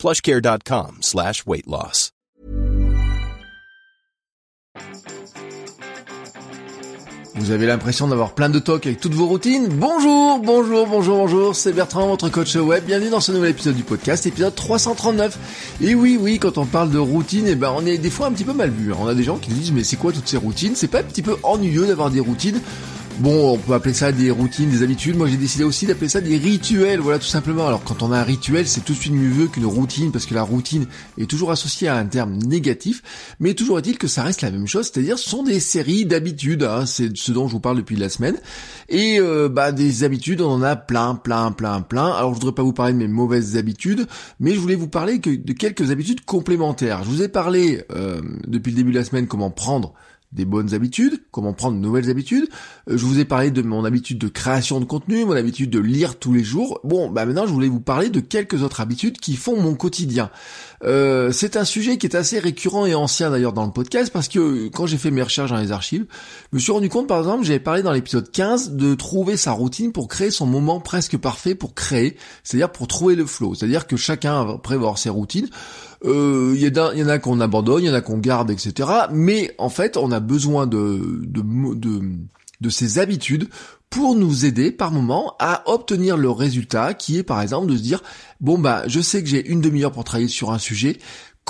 plushcare.com slash. Vous avez l'impression d'avoir plein de talk avec toutes vos routines? Bonjour, bonjour, bonjour, bonjour, c'est Bertrand, votre coach web. Bienvenue dans ce nouvel épisode du podcast, épisode 339. Et oui, oui, quand on parle de routine, eh ben, on est des fois un petit peu mal vu. On a des gens qui disent, mais c'est quoi toutes ces routines? C'est pas un petit peu ennuyeux d'avoir des routines? Bon, on peut appeler ça des routines, des habitudes. Moi, j'ai décidé aussi d'appeler ça des rituels. Voilà, tout simplement. Alors, quand on a un rituel, c'est tout de suite mieux qu'une routine, parce que la routine est toujours associée à un terme négatif. Mais toujours est-il que ça reste la même chose, c'est-à-dire ce sont des séries d'habitudes. Hein, c'est ce dont je vous parle depuis la semaine. Et euh, bah, des habitudes, on en a plein, plein, plein, plein. Alors, je voudrais pas vous parler de mes mauvaises habitudes, mais je voulais vous parler que de quelques habitudes complémentaires. Je vous ai parlé euh, depuis le début de la semaine comment prendre des bonnes habitudes, comment prendre de nouvelles habitudes. Euh, je vous ai parlé de mon habitude de création de contenu, mon habitude de lire tous les jours. Bon, bah maintenant je voulais vous parler de quelques autres habitudes qui font mon quotidien. Euh, c'est un sujet qui est assez récurrent et ancien d'ailleurs dans le podcast parce que quand j'ai fait mes recherches dans les archives, je me suis rendu compte par exemple, j'avais parlé dans l'épisode 15 de trouver sa routine pour créer son moment presque parfait pour créer, c'est-à-dire pour trouver le flow. C'est-à-dire que chacun va prévoir ses routines. Il euh, y, y, en a qu'on abandonne, il y en a qu'on garde, etc. Mais en fait, on a besoin de, de, de, de ces habitudes pour nous aider par moment à obtenir le résultat qui est par exemple de se dire bon bah je sais que j'ai une demi-heure pour travailler sur un sujet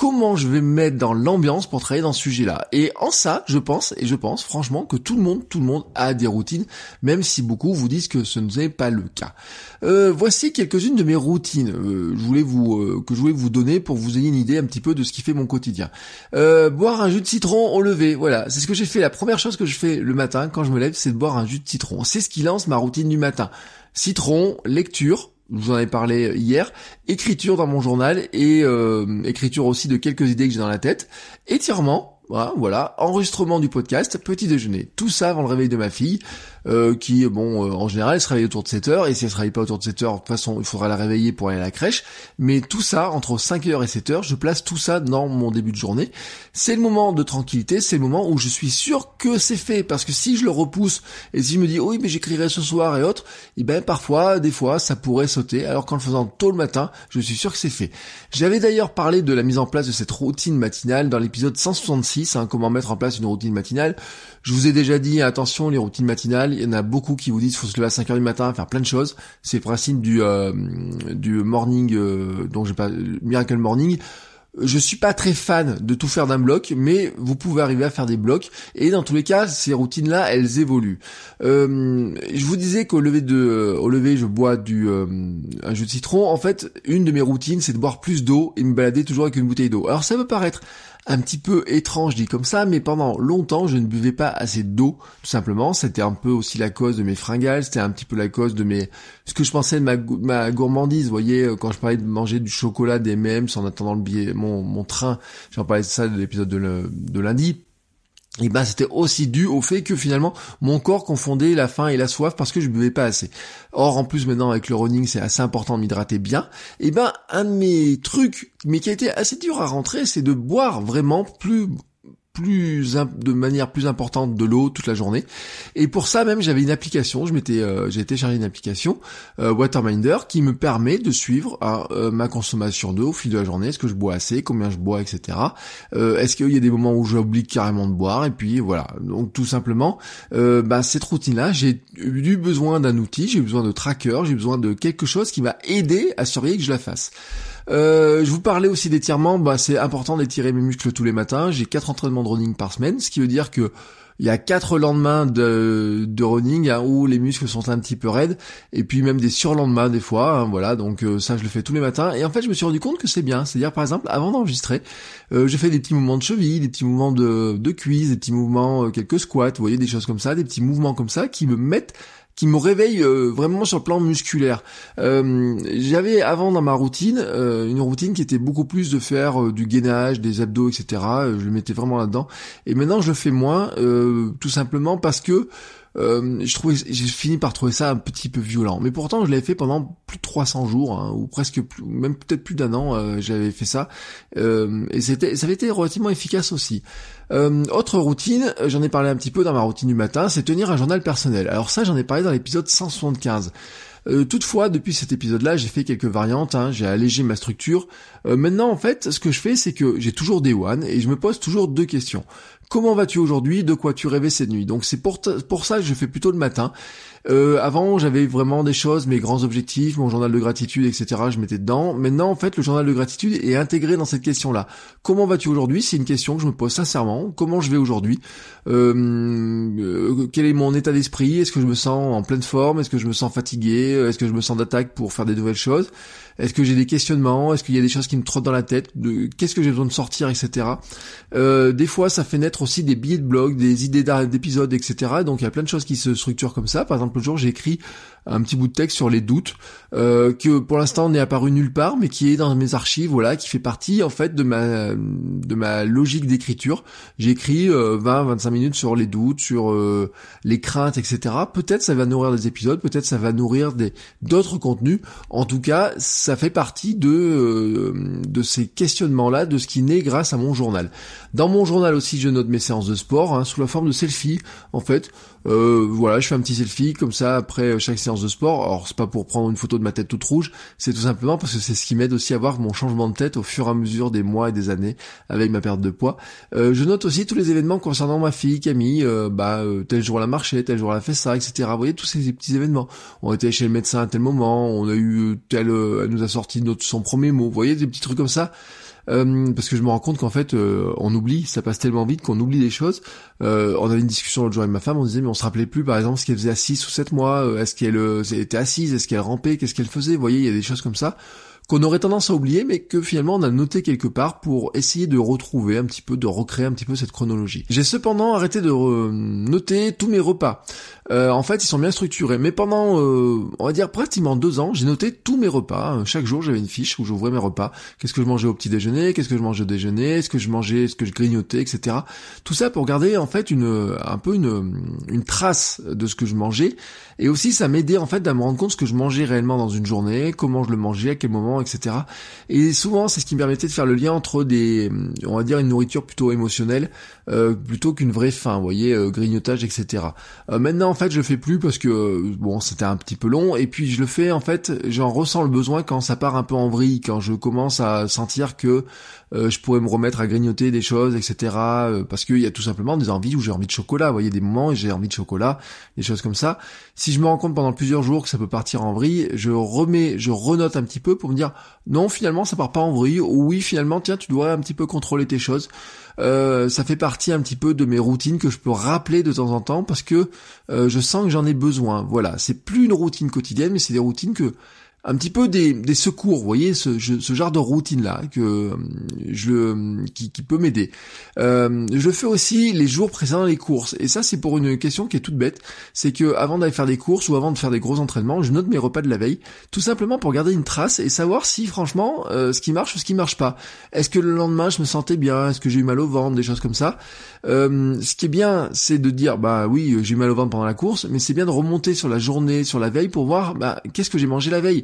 comment je vais me mettre dans l'ambiance pour travailler dans ce sujet-là. Et en ça, je pense, et je pense franchement que tout le monde, tout le monde a des routines, même si beaucoup vous disent que ce n'est pas le cas. Euh, voici quelques-unes de mes routines euh, euh, que je voulais vous donner pour vous ayez une idée un petit peu de ce qui fait mon quotidien. boire un jus de citron au lever, voilà, c'est ce que j'ai fait. La première chose que je fais le matin quand je me lève, c'est de boire un jus de citron. C'est ce qui lance ma routine du matin. Citron, lecture, je vous en ai parlé hier, écriture dans mon journal et euh, écriture aussi de quelques idées que j'ai dans la tête, étirement, voilà, voilà, enregistrement du podcast, petit déjeuner, tout ça avant le réveil de ma fille, euh, qui, bon, euh, en général, elle se réveille autour de 7 heures, et si elle se réveille pas autour de 7 heures, de toute façon, il faudra la réveiller pour aller à la crèche, mais tout ça, entre 5 heures et 7 heures, je place tout ça dans mon début de journée. C'est le moment de tranquillité, c'est le moment où je suis sûr que c'est fait, parce que si je le repousse, et si je me dis, oui, mais j'écrirai ce soir et autres, et eh ben, parfois, des fois, ça pourrait sauter, alors qu'en le faisant tôt le matin, je suis sûr que c'est fait. J'avais d'ailleurs parlé de la mise en place de cette routine matinale dans l'épisode 166, hein, comment mettre en place une routine matinale. Je vous ai déjà dit, attention, les routines matinales, il y en a beaucoup qui vous disent faut se lever à 5h du matin, faire plein de choses. C'est le principe du, euh, du morning, euh, dont j'ai pas, Miracle Morning. Je suis pas très fan de tout faire d'un bloc, mais vous pouvez arriver à faire des blocs. Et dans tous les cas, ces routines-là, elles évoluent. Euh, je vous disais qu'au lever de, au lever, je bois du euh, un jus de citron. En fait, une de mes routines, c'est de boire plus d'eau et me balader toujours avec une bouteille d'eau. Alors ça peut paraître un petit peu étrange dit comme ça, mais pendant longtemps je ne buvais pas assez d'eau, tout simplement. C'était un peu aussi la cause de mes fringales, c'était un petit peu la cause de mes ce que je pensais de ma, ma gourmandise. Vous voyez, euh, quand je parlais de manger du chocolat, des M&M's en attendant le billet, mon, train, j'en parlais de ça de l'épisode de, de lundi et ben c'était aussi dû au fait que finalement mon corps confondait la faim et la soif parce que je buvais pas assez. Or en plus maintenant avec le running c'est assez important de m'hydrater bien. Et ben un de mes trucs mais qui a été assez dur à rentrer c'est de boire vraiment plus plus de manière plus importante de l'eau toute la journée. Et pour ça même j'avais une application je m'étais euh, j'ai téléchargé une application euh, Waterminder qui me permet de suivre hein, euh, ma consommation d'eau au fil de la journée. Est-ce que je bois assez combien je bois etc euh, est-ce qu'il y a des moments où j'oublie carrément de boire et puis voilà. Donc tout simplement bah, cette routine là j'ai eu besoin d'un outil j'ai eu besoin de tracker j'ai besoin de quelque chose qui va aider à surveiller que je la fasse euh, je vous parlais aussi d'étirement, bah c'est important d'étirer mes muscles tous les matins. J'ai quatre entraînements de running par semaine, ce qui veut dire que il y a quatre lendemains de, de running hein, où les muscles sont un petit peu raides et puis même des surlendemains des fois hein, voilà. Donc euh, ça je le fais tous les matins. Et en fait je me suis rendu compte que c'est bien. C'est à dire par exemple avant d'enregistrer euh, je fais des petits mouvements de cheville des petits mouvements de, de cuisse des petits mouvements quelques squats vous voyez des choses comme ça des petits mouvements comme ça qui me mettent qui me réveille euh, vraiment sur le plan musculaire. Euh, j'avais avant dans ma routine euh, une routine qui était beaucoup plus de faire du gainage, des abdos, etc. Je le mettais vraiment là-dedans. Et maintenant je le fais moins, tout simplement parce que euh, je trouvais, j'ai fini par trouver ça un petit peu violent. Mais pourtant, je l'avais fait pendant plus de 300 jours, hein, ou presque plus, même peut-être plus d'un an, euh, j'avais fait ça. Euh, et c'était, ça avait été relativement efficace aussi. Euh, autre routine, j'en ai parlé un petit peu dans ma routine du matin, c'est tenir un journal personnel. Alors ça, j'en ai parlé dans l'épisode 175. Euh, toutefois, depuis cet épisode-là, j'ai fait quelques variantes, hein, j'ai allégé ma structure. Euh, maintenant, en fait, ce que je fais, c'est que j'ai toujours des one et je me pose toujours deux questions. Comment vas-tu aujourd'hui? De quoi tu rêvais cette nuit? Donc c'est pour, ça que je fais plutôt le matin. Euh, avant, j'avais vraiment des choses, mes grands objectifs, mon journal de gratitude, etc. Je mettais dedans. Maintenant, en fait, le journal de gratitude est intégré dans cette question-là. Comment vas-tu aujourd'hui? C'est une question que je me pose sincèrement. Comment je vais aujourd'hui? Euh, euh, Quel est mon état d'esprit? Est-ce que je me sens en pleine forme? Est-ce que je me sens fatigué? Est-ce que je me sens d'attaque pour faire des nouvelles choses? Est-ce que j'ai des questionnements? Est-ce qu'il y a des choses qui me trottent dans la tête? Qu'est-ce que j'ai besoin de sortir, etc. Euh, des fois, ça fait naître aussi des billets de blog, des idées d'épisodes, etc. Donc il y a plein de choses qui se structurent comme ça. Par exemple, le jour, j'ai écrit un petit bout de texte sur les doutes euh, que pour l'instant n'est apparu nulle part mais qui est dans mes archives voilà qui fait partie en fait de ma de ma logique d'écriture. J'écris 20 euh, 25 minutes sur les doutes sur euh, les craintes etc peut-être ça va nourrir des épisodes peut-être ça va nourrir des d'autres contenus. En tout cas ça fait partie de de ces questionnements là de ce qui naît grâce à mon journal. Dans mon journal aussi je note mes séances de sport hein, sous la forme de selfie en fait. Euh, voilà, je fais un petit selfie comme ça après chaque séance de sport. Alors c'est pas pour prendre une photo de ma tête toute rouge, c'est tout simplement parce que c'est ce qui m'aide aussi à voir mon changement de tête au fur et à mesure des mois et des années avec ma perte de poids. Euh, je note aussi tous les événements concernant ma fille Camille. Euh, bah tel jour elle a marché, tel jour elle a fait ça, etc. Vous voyez tous ces petits événements. On était chez le médecin à tel moment, on a eu tel, elle nous a sorti notre son premier mot. Vous voyez des petits trucs comme ça. Euh, parce que je me rends compte qu'en fait euh, on oublie, ça passe tellement vite qu'on oublie des choses. Euh, on avait une discussion l'autre jour avec ma femme, on disait mais on se rappelait plus par exemple ce qu'elle faisait à 6 ou 7 mois, est-ce qu'elle était assise, est-ce qu'elle rampait, qu'est-ce qu'elle faisait, vous voyez, il y a des choses comme ça qu'on aurait tendance à oublier, mais que finalement on a noté quelque part pour essayer de retrouver un petit peu, de recréer un petit peu cette chronologie. J'ai cependant arrêté de noter tous mes repas. Euh, en fait, ils sont bien structurés. Mais pendant, euh, on va dire pratiquement deux ans, j'ai noté tous mes repas. Chaque jour, j'avais une fiche où j'ouvrais mes repas. Qu'est-ce que je mangeais au petit déjeuner? Qu'est-ce que je mangeais au déjeuner? Est-ce que je mangeais Est-ce que je grignotais, etc. Tout ça pour garder en fait une, un peu une, une trace de ce que je mangeais. Et aussi, ça m'aidait en fait à me rendre compte ce que je mangeais réellement dans une journée, comment je le mangeais, à quel moment, etc. Et souvent, c'est ce qui me permettait de faire le lien entre des, on va dire, une nourriture plutôt émotionnelle, euh, plutôt qu'une vraie faim. Vous voyez, grignotage, etc. maintenant, en fait, je le fais plus parce que bon, c'était un petit peu long. Et puis je le fais en fait, j'en ressens le besoin quand ça part un peu en vrille, quand je commence à sentir que euh, je pourrais me remettre à grignoter des choses, etc. Euh, parce qu'il y a tout simplement des envies où j'ai envie de chocolat. Vous voyez, des moments où j'ai envie de chocolat, des choses comme ça. Si je me rends compte pendant plusieurs jours que ça peut partir en vrille, je remets, je renote un petit peu pour me dire non, finalement ça part pas en vrille. Ou oui, finalement, tiens, tu dois un petit peu contrôler tes choses. Euh, ça fait partie un petit peu de mes routines que je peux rappeler de temps en temps parce que euh, je sens que j'en ai besoin. Voilà, c'est plus une routine quotidienne, mais c'est des routines que un petit peu des, des secours, vous voyez, ce, ce genre de routine là que euh, je qui, qui peut m'aider. Euh, je fais aussi les jours précédant les courses, et ça c'est pour une question qui est toute bête, c'est que avant d'aller faire des courses ou avant de faire des gros entraînements, je note mes repas de la veille, tout simplement pour garder une trace et savoir si franchement euh, ce qui marche ou ce qui marche pas. Est-ce que le lendemain je me sentais bien, est-ce que j'ai eu mal au ventre, des choses comme ça. Euh, ce qui est bien, c'est de dire bah oui j'ai eu mal au ventre pendant la course, mais c'est bien de remonter sur la journée, sur la veille pour voir bah qu'est-ce que j'ai mangé la veille?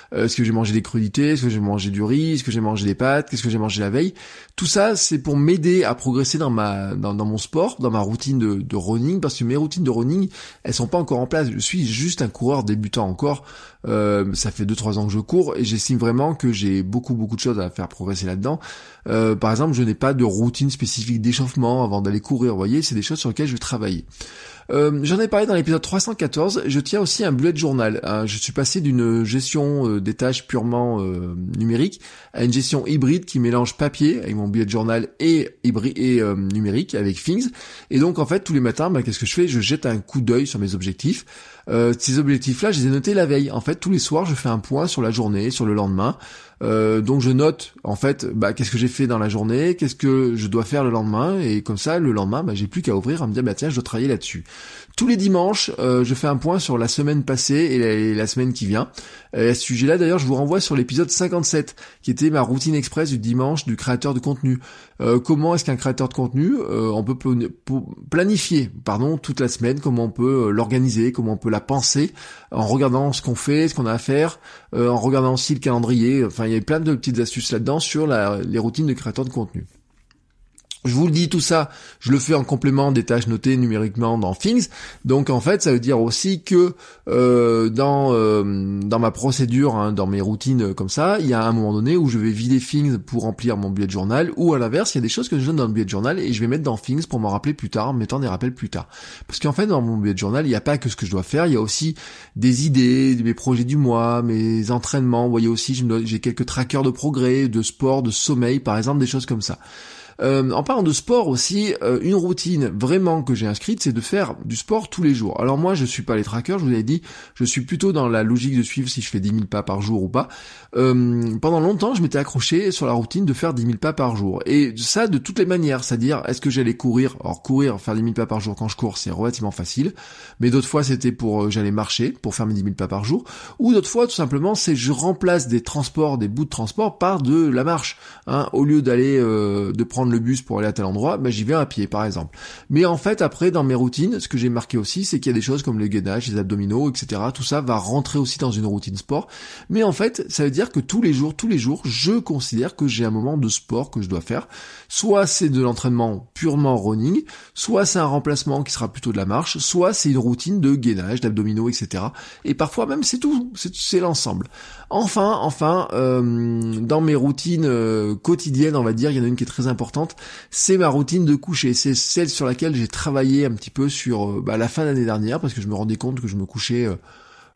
Euh, est-ce que j'ai mangé des crudités? Est-ce que j'ai mangé du riz? Est-ce que j'ai mangé des pâtes? Qu'est-ce que j'ai mangé la veille? Tout ça, c'est pour m'aider à progresser dans ma dans, mon sport, dans ma routine de, de, running, parce que mes routines de running, elles sont pas encore en place. Je suis juste un coureur débutant encore. Euh, ça fait 2-3 ans que je cours et j'estime vraiment que j'ai beaucoup beaucoup de choses à faire progresser là-dedans. Euh, par exemple, je n'ai pas de routine spécifique d'échauffement avant d'aller courir. Vous voyez, c'est des choses sur lesquelles je vais travailler. Euh, J'en ai parlé dans l'épisode 314. Je tiens aussi un bullet journal. Hein. Je suis passé d'une gestion euh, des tâches purement euh, numérique à une gestion hybride qui mélange papier avec mon bullet journal et et euh, numérique avec Things. Et donc en fait tous les matins, bah, qu'est-ce que je fais? Je jette un coup d'œil sur mes objectifs. Ces objectifs-là, je les ai notés la veille. En fait, tous les soirs, je fais un point sur la journée, sur le lendemain. Euh, donc je note en fait bah, qu'est-ce que j'ai fait dans la journée, qu'est-ce que je dois faire le lendemain, et comme ça le lendemain bah, j'ai plus qu'à ouvrir à me dire bah tiens je dois travailler là-dessus. Tous les dimanches, euh, je fais un point sur la semaine passée et la, semaine qui vient. Et à ce sujet-là, d'ailleurs, je vous renvoie sur l'épisode 57, qui était ma routine express du dimanche du créateur de contenu. Euh, comment est-ce qu'un créateur de contenu, euh, on peut planifier, pardon, toute la semaine, comment on peut l'organiser, comment on peut la penser, en regardant ce qu'on fait, ce qu'on a à faire, en regardant aussi le calendrier. Enfin, il y a plein de petites astuces là-dedans sur les routines de créateur de contenu. Je vous le dis, tout ça, je le fais en complément des tâches notées numériquement dans Things. Donc en fait, ça veut dire aussi que euh, dans euh, dans ma procédure, hein, dans mes routines comme ça, il y a un moment donné où je vais vider Things pour remplir mon bullet journal, ou à l'inverse, il y a des choses que je donne dans le bullet journal et je vais mettre dans Things pour m'en rappeler plus tard, en mettant des rappels plus tard. Parce qu'en fait, dans mon bullet journal, il n'y a pas que ce que je dois faire, il y a aussi des idées, mes projets du mois, mes entraînements. Vous voyez aussi, j'ai quelques trackers de progrès, de sport, de sommeil, par exemple, des choses comme ça. Euh, en parlant de sport aussi, euh, une routine vraiment que j'ai inscrite, c'est de faire du sport tous les jours. Alors moi, je suis pas les trackers, je vous avais dit, je suis plutôt dans la logique de suivre si je fais 10 000 pas par jour ou pas. Euh, pendant longtemps, je m'étais accroché sur la routine de faire 10 000 pas par jour. Et ça, de toutes les manières, c'est-à-dire, est-ce que j'allais courir? Alors courir, faire 10 000 pas par jour quand je cours, c'est relativement facile. Mais d'autres fois, c'était pour, j'allais marcher pour faire mes 10 000 pas par jour. Ou d'autres fois, tout simplement, c'est je remplace des transports, des bouts de transport par de la marche. Hein, au lieu d'aller, de prendre le bus pour aller à tel endroit, ben j'y vais à pied par exemple. Mais en fait après dans mes routines, ce que j'ai marqué aussi, c'est qu'il y a des choses comme le gainage, les abdominaux, etc. Tout ça va rentrer aussi dans une routine sport. Mais en fait, ça veut dire que tous les jours, tous les jours, je considère que j'ai un moment de sport que je dois faire. Soit c'est de l'entraînement purement running, soit c'est un remplacement qui sera plutôt de la marche, soit c'est une routine de gainage, d'abdominaux, etc. Et parfois même c'est tout, c'est l'ensemble. Enfin, enfin, euh, dans mes routines euh, quotidiennes, on va dire, il y en a une qui est très importante, c'est ma routine de coucher. C'est celle sur laquelle j'ai travaillé un petit peu sur euh, bah, la fin d'année dernière, parce que je me rendais compte que je me couchais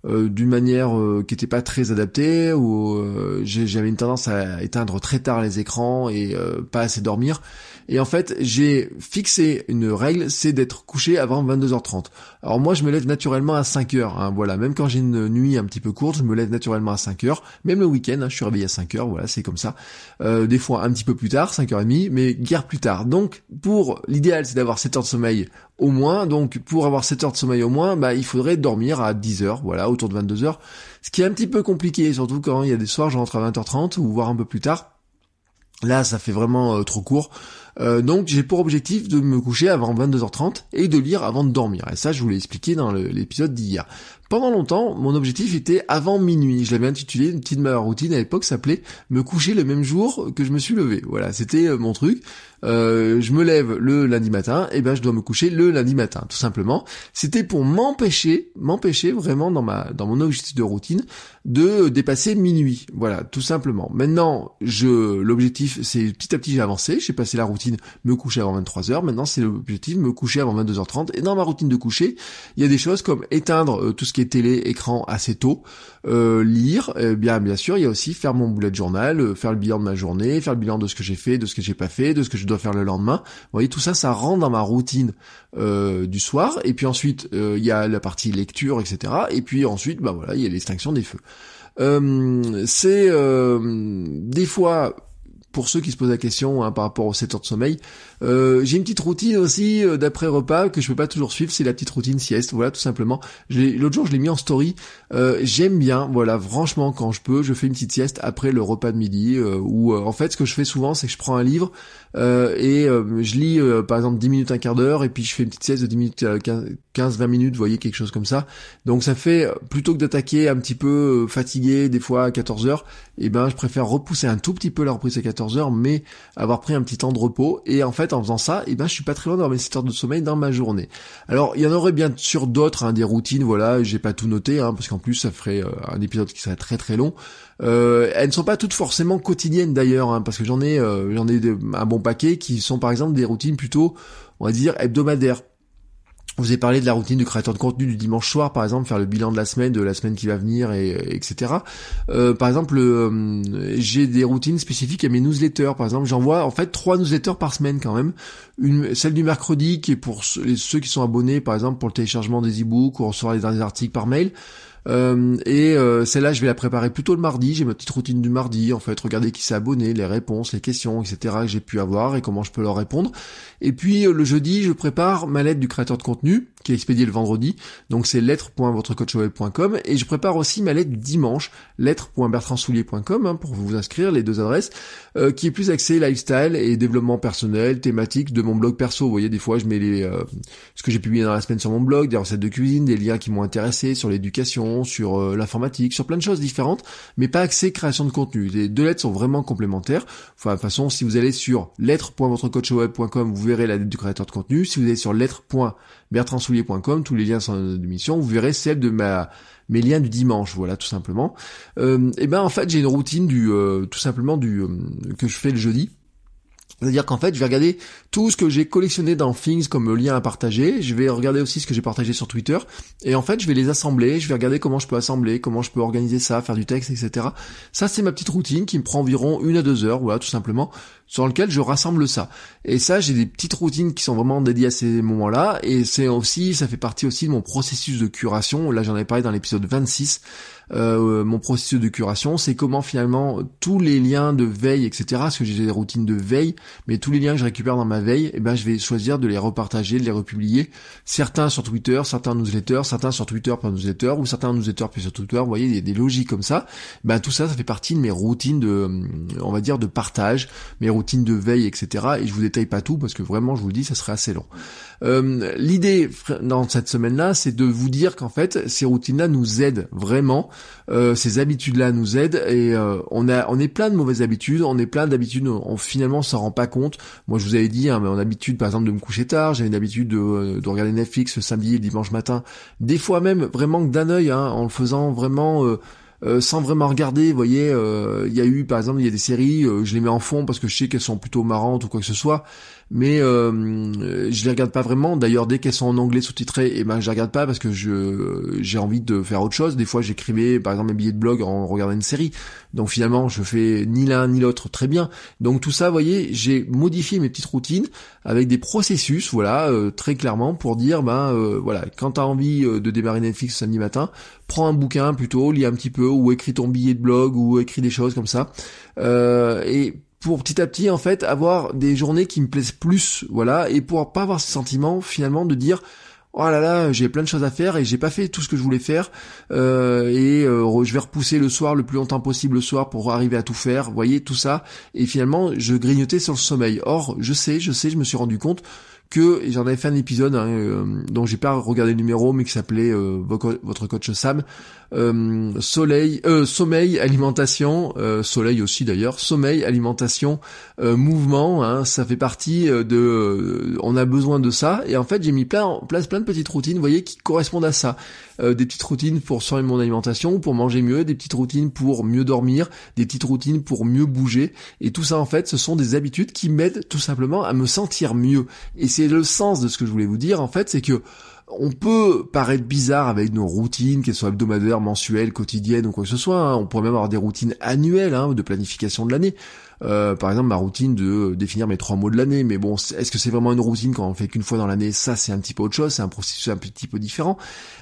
d'une manière qui n'était pas très adaptée, où j'avais une tendance à éteindre très tard les écrans et pas assez dormir. Et en fait, j'ai fixé une règle, c'est d'être couché avant 22h30. Alors moi, je me lève naturellement à 5h. Hein, voilà, même quand j'ai une nuit un petit peu courte, je me lève naturellement à 5h. Même le week-end, hein, je suis réveillé à 5h. Voilà, c'est comme ça. Euh, des fois un petit peu plus tard, 5h30, mais guère plus tard. Donc, pour l'idéal, c'est d'avoir 7 heures de sommeil au moins. Donc, pour avoir 7 heures de sommeil au moins, bah, il faudrait dormir à 10h, voilà, autour de 22h. Ce qui est un petit peu compliqué, surtout quand il y a des soirs, je rentre à 20h30 ou voire un peu plus tard. Là, ça fait vraiment euh, trop court. Euh, donc j'ai pour objectif de me coucher avant 22h30 et de lire avant de dormir. Et ça, je vous l'ai expliqué dans l'épisode d'hier. Pendant longtemps, mon objectif était avant minuit. Je l'avais intitulé, une petite ma routine à l'époque s'appelait me coucher le même jour que je me suis levé. Voilà, c'était euh, mon truc. Euh, je me lève le lundi matin, et ben je dois me coucher le lundi matin, tout simplement. C'était pour m'empêcher, m'empêcher vraiment dans ma dans mon objectif de routine de dépasser minuit. Voilà, tout simplement. Maintenant, je l'objectif c'est petit à petit j'ai avancé, j'ai passé la routine me coucher avant 23h. Maintenant, c'est l'objectif me coucher avant 22h30 et dans ma routine de coucher, il y a des choses comme éteindre euh, tout ce qui est télé, écran assez tôt, euh, lire, eh bien bien sûr, il y a aussi faire mon bullet journal, euh, faire le bilan de ma journée, faire le bilan de ce que j'ai fait, de ce que j'ai pas fait, de ce que je dois faire le lendemain. Vous voyez, tout ça, ça rentre dans ma routine du soir. Et puis ensuite, il y a la partie lecture, etc. Et puis ensuite, bah voilà, il y a l'extinction des feux. c'est des fois pour ceux qui se posent la question hein, par rapport aux 7 heures de sommeil, euh, j'ai une petite routine aussi euh, d'après repas que je peux pas toujours suivre, c'est la petite routine sieste, voilà tout simplement. L'autre jour je l'ai mis en story, euh, j'aime bien, voilà franchement quand je peux, je fais une petite sieste après le repas de midi, où en fait ce que je fais souvent c'est que je prends un livre et je lis par exemple 10 minutes, un quart d'heure, et puis je fais une petite sieste de 10 minutes, 15-20 minutes, vous voyez quelque chose comme ça. Donc ça fait, plutôt que d'attaquer un petit peu fatigué des fois à 14 heures, et eh ben je préfère repousser un tout petit peu la reprise à 14 heures, mais avoir pris un petit temps de repos, et en fait en faisant ça, et eh ben je suis pas très loin dans mes 7 heures de sommeil dans ma journée. Alors il y en aurait bien sûr d'autres, hein, des routines, voilà, j'ai pas tout noté, hein, parce qu'en plus ça ferait euh, un épisode qui serait très très long. Euh, elles ne sont pas toutes forcément quotidiennes d'ailleurs, hein, parce que j'en ai euh, j'en ai un bon paquet qui sont par exemple des routines plutôt, on va dire hebdomadaires vous avez parlé de la routine du créateur de contenu du dimanche soir, par exemple, faire le bilan de la semaine, de la semaine qui va venir, et, etc. Euh, par exemple, euh, j'ai des routines spécifiques à mes newsletters. Par exemple, j'envoie en fait trois newsletters par semaine quand même. Une, celle du mercredi qui est pour ceux, qui sont abonnés, par exemple, pour le téléchargement des e-books ou recevoir les derniers articles par mail. Euh, et euh, celle-là, je vais la préparer plutôt le mardi. J'ai ma petite routine du mardi, en fait, regarder qui s'est abonné, les réponses, les questions, etc. que j'ai pu avoir et comment je peux leur répondre. Et puis euh, le jeudi, je prépare ma lettre du créateur de contenu qui est expédiée le vendredi. Donc c'est lettre.votrecoachweb.com et je prépare aussi ma lettre dimanche, lettre.bertrandsoulier.com hein, pour vous inscrire les deux adresses, euh, qui est plus axée lifestyle et développement personnel, thématique de mon blog perso. Vous voyez, des fois je mets les euh, ce que j'ai publié dans la semaine sur mon blog, des recettes de cuisine, des liens qui m'ont intéressé sur l'éducation, sur l'informatique, sur plein de choses différentes, mais pas axé création de contenu. Les deux lettres sont vraiment complémentaires. Enfin, de toute façon, si vous allez sur lettre.votrecoachweb.com, vous verrez la lettre du créateur de contenu. Si vous allez sur lettre.bertrandsoulier.com, tous les liens sont émission, vous verrez celle de ma mes liens du dimanche, voilà, tout simplement. Euh, et ben en fait, j'ai une routine du euh, tout simplement du euh, que je fais le jeudi. C'est-à-dire qu'en fait, je vais regarder tout ce que j'ai collectionné dans Things comme lien à partager. Je vais regarder aussi ce que j'ai partagé sur Twitter. Et en fait, je vais les assembler. Je vais regarder comment je peux assembler, comment je peux organiser ça, faire du texte, etc. Ça, c'est ma petite routine qui me prend environ une à deux heures, voilà, tout simplement, sur lequel je rassemble ça. Et ça, j'ai des petites routines qui sont vraiment dédiées à ces moments-là. Et c'est aussi, ça fait partie aussi de mon processus de curation. Là, j'en ai parlé dans l'épisode 26. Euh, mon processus de curation, c'est comment finalement tous les liens de veille, etc. Parce que j'ai des routines de veille, mais tous les liens que je récupère dans ma veille, eh ben je vais choisir de les repartager, de les republier. Certains sur Twitter, certains newsletters, certains sur Twitter par newsletter, ou certains newsletters puis sur Twitter. Vous voyez, il y a des logiques comme ça. Ben tout ça, ça fait partie de mes routines de, on va dire, de partage, mes routines de veille, etc. Et je vous détaille pas tout parce que vraiment, je vous dis, ça serait assez long. Euh, L'idée dans cette semaine-là, c'est de vous dire qu'en fait, ces routines-là nous aident vraiment. Euh, ces habitudes-là nous aident et euh, on a, on est plein de mauvaises habitudes, on est plein d'habitudes, on, finalement s'en rend pas compte. Moi, je vous avais dit, hein, mon habitude, par exemple, de me coucher tard, j'avais une habitude de, de, regarder Netflix le samedi et le dimanche matin, des fois même vraiment d'un œil, hein, en le faisant vraiment. Euh, euh, sans vraiment regarder, vous voyez, il y a eu par exemple il y a des séries, je les mets en fond parce que je sais qu'elles sont plutôt marrantes ou quoi que ce soit, mais euh, je les regarde pas vraiment. D'ailleurs, dès qu'elles sont en anglais sous-titrées, et eh ben je les regarde pas parce que je j'ai envie de faire autre chose. Des fois, j'écrivais par exemple mes billets de blog en regardant une série. Donc finalement, je fais ni l'un ni l'autre très bien. Donc tout ça, vous voyez, j'ai modifié mes petites routines avec des processus, voilà, euh, très clairement pour dire ben euh, voilà, quand t'as envie euh, de démarrer Netflix samedi matin, prends un bouquin plutôt, lis un petit peu ou écris ton billet de blog ou écris des choses comme ça. et pour petit à petit en fait avoir des journées qui me plaisent plus, voilà, et pour pas avoir ce sentiment finalement de dire oh là là j'ai plein de choses à faire et j'ai pas fait tout ce que je voulais faire euh, et euh, je vais repousser le soir le plus longtemps possible le soir pour arriver à tout faire, voyez tout ça et finalement je grignotais sur le sommeil. Or je sais, je sais, je me suis rendu compte que j'en avais fait un épisode hein, euh, dont j'ai pas regardé le numéro mais qui s'appelait votre coach Sam euh, soleil sommeil alimentation soleil aussi d'ailleurs sommeil alimentation mouvement hein, ça fait partie de on a besoin de ça. Et en fait j'ai mis plein place plein de petites routines vous voyez qui correspondent à ça. Des petites routines pour surveiller mon alimentation pour manger mieux des petites routines pour mieux dormir des petites routines pour mieux bouger. Et tout ça en fait ce sont des habitudes qui m'aident tout simplement à me sentir mieux. Et c'est le sens de ce que je voulais vous dire, en fait, c'est que on peut paraître bizarre avec nos routines, qu'elles soient hebdomadaires, mensuelles, quotidiennes ou quoi que ce soit. Hein. On pourrait même avoir des routines annuelles hein, de planification de l'année. Euh, par exemple, ma routine de définir mes trois mots de l'année. Mais bon, est-ce que c'est vraiment une routine quand on fait qu'une fois dans l'année? Ça, c'est un petit peu autre chose. C'est un processus un petit peu différent.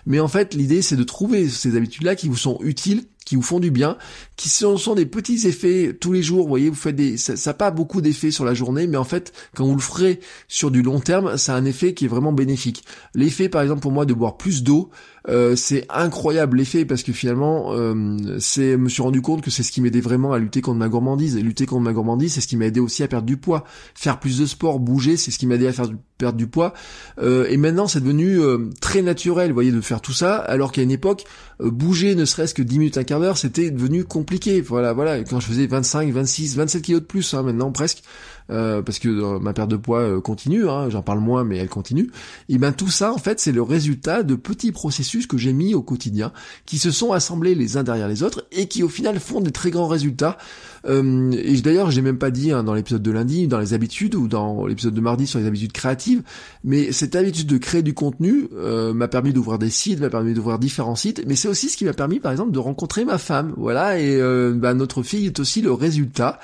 Mais en fait, l'idée, c'est de trouver ces habitudes-là qui vous sont utiles qui vous font du bien, qui sont, des petits effets tous les jours. Vous voyez, vous faites des, ça n'a pas beaucoup d'effets sur la journée, mais en fait, quand vous le ferez sur du long terme, ça a un effet qui est vraiment bénéfique. L'effet, par exemple, pour moi, de boire plus d'eau, euh, c'est incroyable l'effet parce que finalement, euh, c'est, me suis rendu compte que c'est ce qui m'aidait vraiment à lutter contre ma gourmandise. Et lutter contre ma gourmandise, c'est ce qui m'a aidé aussi à perdre du poids. Faire plus de sport, bouger, c'est ce qui m'a aidé à faire du, perdre du poids. Euh, et maintenant, c'est devenu euh, très naturel, vous voyez, de faire tout ça, alors qu'à une époque, euh, bouger ne serait-ce que 10 minutes, un quart d'heure, c'était devenu compliqué. Voilà, voilà. Quand je faisais 25, 26, 27 kilos de plus, hein, maintenant presque, euh, parce que euh, ma perte de poids euh, continue, hein, j'en parle moins mais elle continue, et ben tout ça en fait c'est le résultat de petits processus que j'ai mis au quotidien, qui se sont assemblés les uns derrière les autres et qui au final font des très grands résultats. et d'ailleurs j'ai même pas dit hein, dans l'épisode de lundi, dans les habitudes ou dans l'épisode de mardi sur les habitudes créatives, mais cette habitude de créer du contenu m'a permis d'ouvrir des sites, m'a permis d'ouvrir différents sites, mais c'est aussi ce qui m'a permis par exemple de rencontrer ma femme, voilà, et bah, notre fille est aussi le résultat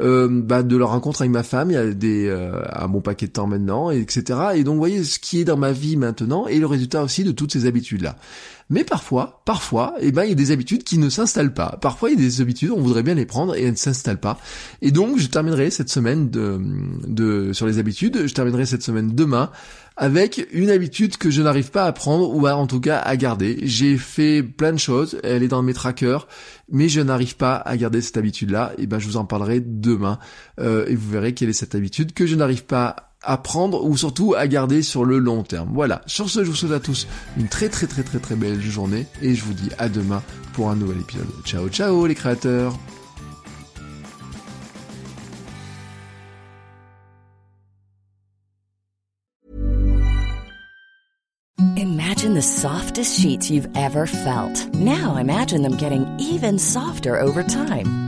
euh, bah, de leur rencontre avec ma femme, il y a des euh, un bon paquet de temps maintenant, etc. Et donc vous voyez ce qui est dans ma vie maintenant et le résultat aussi de toutes ces habitudes là. Mais parfois, parfois, eh ben, il y a des habitudes qui ne s'installent pas. Parfois, il y a des habitudes, on voudrait bien les prendre et elles ne s'installent pas. Et donc, je terminerai cette semaine de, de, sur les habitudes, je terminerai cette semaine demain avec une habitude que je n'arrive pas à prendre ou en tout cas à garder. J'ai fait plein de choses, elle est dans mes trackers, mais je n'arrive pas à garder cette habitude-là. Et ben je vous en parlerai demain euh, et vous verrez quelle est cette habitude que je n'arrive pas à prendre ou surtout à garder sur le long terme. Voilà. Sur ce, je vous souhaite à tous une très très très très très belle journée et je vous dis à demain pour un nouvel épisode. Ciao ciao les créateurs. Imagine the softest sheets you've ever felt. Now imagine them getting even softer over time.